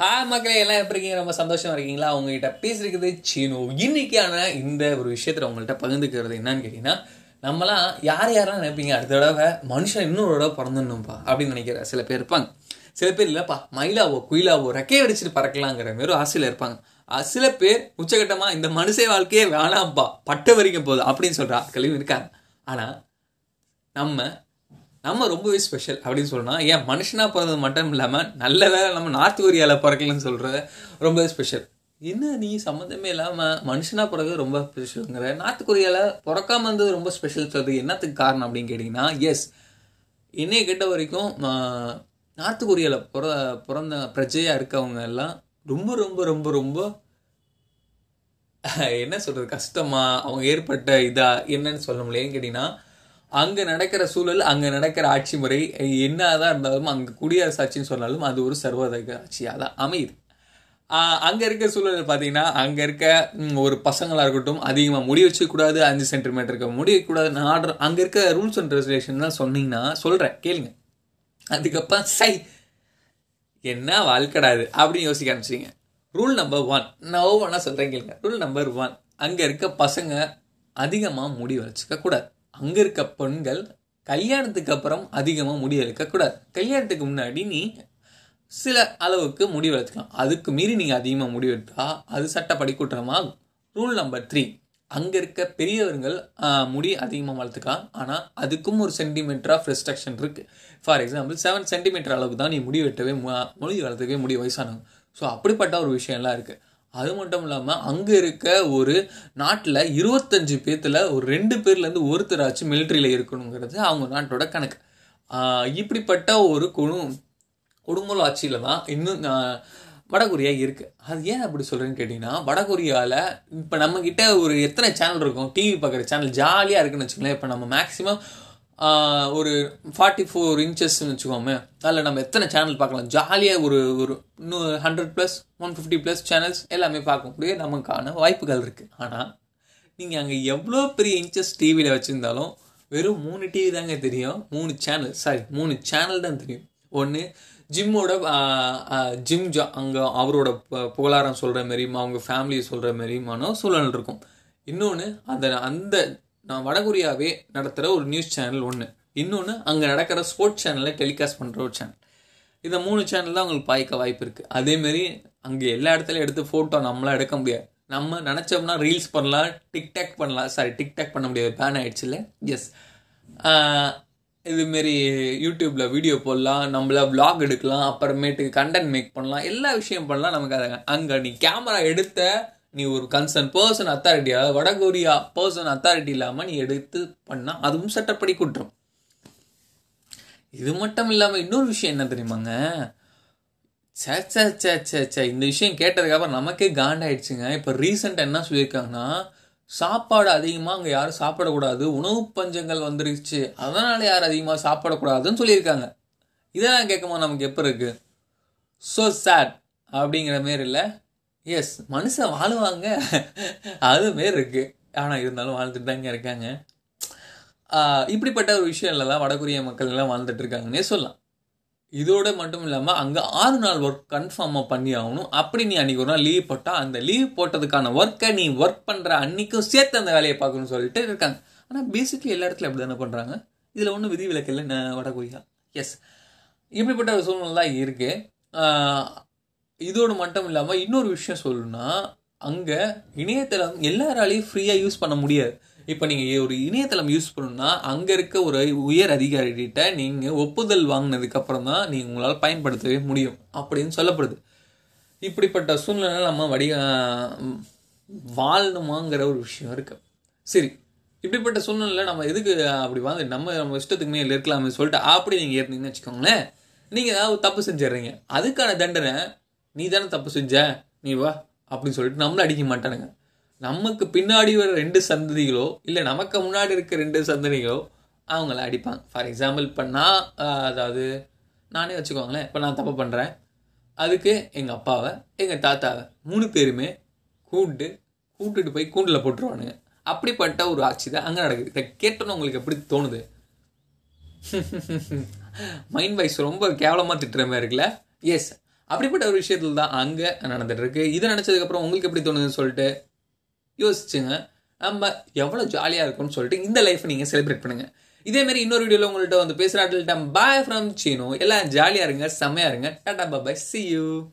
Hi மக்களே எல்லாம் எப்படி இருக்கீங்க? ரொம்ப சந்தோஷமாக இருக்கீங்களா? அவங்ககிட்ட பேசிருக்குது சீனு. இன்னைக்கான இந்த ஒரு விஷயத்தில் உங்கள்கிட்ட பகிர்ந்துக்கிறது என்னன்னு கேட்டிங்கன்னா நம்மலாம் யார் யாரெல்லாம் நினைப்பீங்க? அடுத்த தடவை மனுஷன் இன்னொரு தடவை பிறந்துடணும்ப்பா அப்படின்னு நினைக்கிற சில பேர் இருப்பாங்க. சில பேர் இல்லைப்பா மயிலாவோ குயிலாவோ ரெக்கையை வடிச்சிட்டு பறக்கலாங்கிற மாதிரி ஒரு ஆசையில் இருப்பாங்க. சில பேர் உச்சகட்டமாக இந்த மனுஷ வாழ்க்கையே வேணாம்ப்பா பட்ட வரைக்கும் போதும் அப்படின்னு சொல்கிற ஆட்களையும் இருக்காங்க. ஆனால் நம்ம நம்ம ரொம்பவே ஸ்பெஷல் அப்படின்னு சொல்லணும் ஏன் மனுஷனாக பிறந்தது மட்டும் இல்லாமல் நல்ல வேலை நம்ம நார்த் கொரியாவில் பிறக்கலன்னு சொல்கிறது ரொம்பவே ஸ்பெஷல் என்ன நீ சம்மந்தமே இல்லாமல் மனுஷனாக பிறகு ரொம்ப ஸ்பெஷலுங்கிற நார்த் கொரியாவில் பிறக்காம இருந்தது ரொம்ப ஸ்பெஷல் சொல்றது என்னத்துக்கு காரணம் அப்படின்னு கேட்டிங்கன்னா எஸ் என்னைய கேட்ட வரைக்கும் நார்த் கொரியாவில் பிற பிறந்த பிரஜையாக இருக்கவங்க எல்லாம் ரொம்ப ரொம்ப ரொம்ப ரொம்ப என்ன சொல்கிறது கஷ்டமா அவங்க ஏற்பட்ட இதாக என்னன்னு சொல்ல முடியலன்னு கேட்டிங்கன்னா அங்க நடக்கிற சூழல் அங்க நடக்கிற ஆட்சி முறை என்னதான் இருந்தாலும் அங்க குடியரசு ஆட்சின்னு சொன்னாலும் அது ஒரு சர்வதேக ஆட்சியாக தான் அமையுது. அங்கே அங்க இருக்க சூழல் பார்த்தீங்கன்னா அங்க இருக்க ஒரு பசங்களா இருக்கட்டும் அதிகமா முடி வச்சுக்க கூடாது அஞ்சு சென்டிமீட்டருக்கு முடி வைக்கக்கூடாது நான் ஆர்டர் அங்க இருக்க ரூல்ஸ் அண்ட் ரெகுலேஷன் தான் சொன்னீங்கன்னா சொல்றேன் கேளுங்க. அதுக்கப்புறம் சை என்ன வாழ்க்கடாது அப்படின்னு யோசிக்க ஆரம்பிச்சிங்க ரூல் நம்பர் ஒன் நான் ஒவ்வொன்றா சொல்கிறேன் கேளுங்க. ரூல் நம்பர் ஒன் அங்கே இருக்க பசங்க அதிகமாக முடி வச்சுக்க கூடாது அங்கே இருக்க பெண்கள் கல்யாணத்துக்கு அப்புறம் அதிகமாக முடி வளர்க்கக்கூடாது கல்யாணத்துக்கு முன்னாடி நீ சில அளவுக்கு முடி வளர்த்துக்கலாம். அதுக்கு மீறி நீங்கள் அதிகமாக முடி எடுத்தா அது சட்டப்படி குற்றமாகும். ரூல் நம்பர் த்ரீ அங்கே இருக்க பெரியவர்கள் முடி அதிகமாக வளர்த்துக்கலாம். ஆனால் அதுக்கும் ஒரு சென்டிமீட்டர் ஆஃப் ரெஸ்ட்ரிக்ஷன் இருக்குது ஃபார் எக்ஸாம்பிள் செவன் சென்டிமீட்டர் அளவுக்கு தான் நீ முடி வெட்டவே மு- முடி வளர்த்துக்கவே முடி வயசானவங்க. ஸோ அப்படிப்பட்ட ஒரு விஷயம்லாம் இருக்குது அது மட்டும் இல்லாமல் அங்கே இருக்க ஒரு நாட்டில் இருபத்தஞ்சு பேர்த்தில் ஒரு ரெண்டு பேர்லேருந்து ஒருத்தராச்சும் மிலிட்ரியில் இருக்கணுங்கிறது அவங்க நாட்டோட கணக்கு. இப்படிப்பட்ட ஒரு குழு குடும்ப ஆட்சியில் தான் இன்னும் வடகொரியா இருக்குது அது ஏன் அப்படி சொல்கிறேன்னு கேட்டிங்கன்னா வடகொரியாவில் இப்போ நம்ம ஒரு எத்தனை சேனல் இருக்கும்? டிவி பார்க்குற சேனல் ஜாலியாக இருக்குன்னு வச்சுக்கோங்களேன். இப்போ நம்ம மேக்ஸிமம் ஒரு ஃபார்ட்டி ஃபோர் இன்ச்சஸ்ன்னு வச்சுக்கோமே அதில் நம்ம எத்தனை சேனல் பார்க்கலாம்? ஜாலியாக ஒரு ஒரு இன்னும் hundred plus one fifty plus channels எல்லாமே பார்க்கக்கூடிய நமக்கான வாய்ப்புகள் இருக்குது ஆனால் நீங்கள் அங்கே எவ்வளோ பெரிய இன்ச்சஸ் டிவியில் வச்சுருந்தாலும் வெறும் மூணு டிவி தாங்க தெரியும். மூணு சேனல் சாரி மூணு சேனல் தான் தெரியும். ஒன்று ஜிம்மோட ஜிம் ஜா அங்கே அவரோட புகழாரம் சொல்கிற மாதிரியும் அவங்க ஃபேமிலியை சொல்கிற மாதிரியுமான சூழல் இருக்கும். இன்னொன்று அந்த அந்த நான் வடகொரியாவே நடத்துகிற ஒரு நியூஸ் சேனல் ஒன்று இன்னொன்று அங்கே நடக்கிற ஸ்போர்ட்ஸ் சேனலில் டெலிகாஸ்ட் பண்ணுற ஒரு சேனல் இந்த மூணு சேனல் தான் உங்களுக்கு பாய்க்க வாய்ப்பு இருக்குது அதேமாரி அங்கே எல்லா இடத்துலையும் எடுத்து ஃபோட்டோ நம்மளாம் எடுக்க முடியாது. நம்ம நினச்சோம்னா ரீல்ஸ் பண்ணலாம் டிக்டாக் பண்ணலாம். சாரி டிக்டாக் பண்ண முடியாது. பேன் ஆகிடுச்சுல எஸ் இதுமாரி யூடியூப்பில் வீடியோ போடலாம். நம்மள விளாக் எடுக்கலாம். அப்புறமேட்டுக்கு கண்டென்ட் மேக் பண்ணலாம். எல்லா விஷயம் பண்ணலாம் நமக்கு அதை. அங்கே நீ கேமரா எடுத்த நீ ஒரு கன்சர்ன் பர்சன் அத்தாரிட்டியா வடகொரியா பர்சன் அத்தாரிட்டி இல்லாமல் நீ எடுத்து பண்ணால் அதுவும் சட்டப்படி குற்றம். இது மட்டும் இல்லாமல் இன்னொரு விஷயம் என்ன தெரியுமாங்க? சே சே சே சே சே இந்த விஷயம் கேட்டதுக்கப்புறம் நமக்கே காண்டாயிடுச்சுங்க. இப்போ ரீசெண்டாக என்ன சொல்லியிருக்காங்கன்னா சாப்பாடு அதிகமாக அங்கே யாரும் சாப்பிடக்கூடாது உணவு பஞ்சங்கள் வந்துருச்சு அதனால் யாரும் அதிகமாக சாப்பிடக்கூடாதுன்னு சொல்லியிருக்காங்க. இதெல்லாம் கேட்கும்போது நமக்கு எப்போ இருக்குது ஸோ சேட் அப்படிங்கிற மாரி இல்லை. எஸ் மனுஷன் வாழுவாங்க. அது மாரி இருக்கு. ஆனால் இருந்தாலும் வாழ்ந்துட்டு தாங்க இருக்காங்க. இப்படிப்பட்ட ஒரு விஷயம்ல தான் வடகொரிய மக்கள் எல்லாம் வாழ்ந்துட்டு இருக்காங்கன்னே சொல்லலாம். இதோட மட்டும் இல்லாமல் அங்கே ஆறு நாள் ஒர்க் கன்ஃபார்மாக பண்ணி ஆகணும். அப்படி நீ அன்றைக்கி ஒரு நாள் லீவ் போட்டால் அந்த லீவ் போட்டதுக்கான ஒர்க்கை நீ ஒர்க் பண்ணுற அன்னைக்கும் சேர்த்து அந்த வேலையை பார்க்கணும்னு சொல்லிட்டு இருக்காங்க. ஆனால் பேசிக்லி எல்லா இடத்துலையும் அப்படி தானே பண்ணுறாங்க இதில் ஒன்றும் விதி விலக்கில்லை வடகொரியா. எஸ் இப்படிப்பட்ட ஒரு சூழ்நிலை தான் இருக்குது இதோடு மட்டும் இல்லாமல் இன்னொரு விஷயம் சொல்லணும்னா அங்கே இணையதளம் எல்லாராலையும் ஃப்ரீயாக யூஸ் பண்ண முடியாது. இப்போ நீங்கள் ஒரு இணையதளம் யூஸ் பண்ணணும்னா அங்கே இருக்க ஒரு உயர் அதிகாரிகிட்ட நீங்கள் ஒப்புதல் வாங்கினதுக்கப்புறம் தான் நீங்கள் உங்களால் பயன்படுத்தவே முடியும் அப்படின்னு சொல்லப்படுது. இப்படிப்பட்ட சூழ்நிலை நம்ம வடி வாழணுமாங்கிற ஒரு விஷயம் இருக்கு. சரி இப்படிப்பட்ட சூழ்நிலை நம்ம எதுக்கு அப்படி வாழ்ந்து நம்ம நம்ம இஷ்டத்துக்கு இல்லை இருக்கலாமே சொல்லிட்டு அப்படி நீங்கள் ஏறினீங்கன்னு வச்சுக்கோங்களேன் நீங்கள் ஏதாவது தப்பு செஞ்சிடுறீங்க. அதுக்கான தண்டனை நீ தானே தப்பு செஞ்ச? நீ வா அப்படின்னு சொல்லிட்டு நம்மளை அடிக்க மாட்டானுங்க. நமக்கு பின்னாடி வர ரெண்டு சந்ததிகளோ இல்லை நமக்கு முன்னாடி இருக்க ரெண்டு சந்ததிகளோ அவங்கள அடிப்பாங்க. ஃபார் எக்ஸாம்பிள் இப்போ நான் அதாவது நானே வச்சுக்கோங்களேன் இப்போ நான் தப்பு பண்ணுறேன் அதுக்கு எங்கள் அப்பாவை எங்கள் தாத்தாவை மூணு பேருமே கூப்பிட்டு கூப்பிட்டுட்டு போய் கூண்டில் போட்டுருவானுங்க. அப்படிப்பட்ட ஒரு ஆட்சி தான் அங்கே நடக்குது. இதை கேட்டோன்னு உங்களுக்கு எப்படி தோணுது? மைண்ட் வைஸ் ரொம்ப கேவலமாக திட்டுற மாதிரி இருக்குல்ல? எஸ் அப்படிப்பட்ட ஒரு விஷயத்தில் தான் அங்கே நடந்துட்டு இருக்கு நினச்சதுக்கப்புறம் உங்களுக்கு எப்படி தோணுதுன்னு சொல்லிட்டு யோசிச்சுங்க. நம்ம எவ்வளோ ஜாலியாக இருக்கும்னு சொல்லிட்டு இந்த லைஃப்பை நீங்கள் செலிப்ரேட் பண்ணுங்கள் இதே மாதிரி இன்னொரு வீடியோவில் உங்கள்கிட்ட வந்து பேசுகிற பேசுகிறாட்டில் பாய் ஃப்ரம் சீனோ. எல்லாம் ஜாலியாக இருங்க செம்மையாக இருங்க. டாடா பாய் சி யூ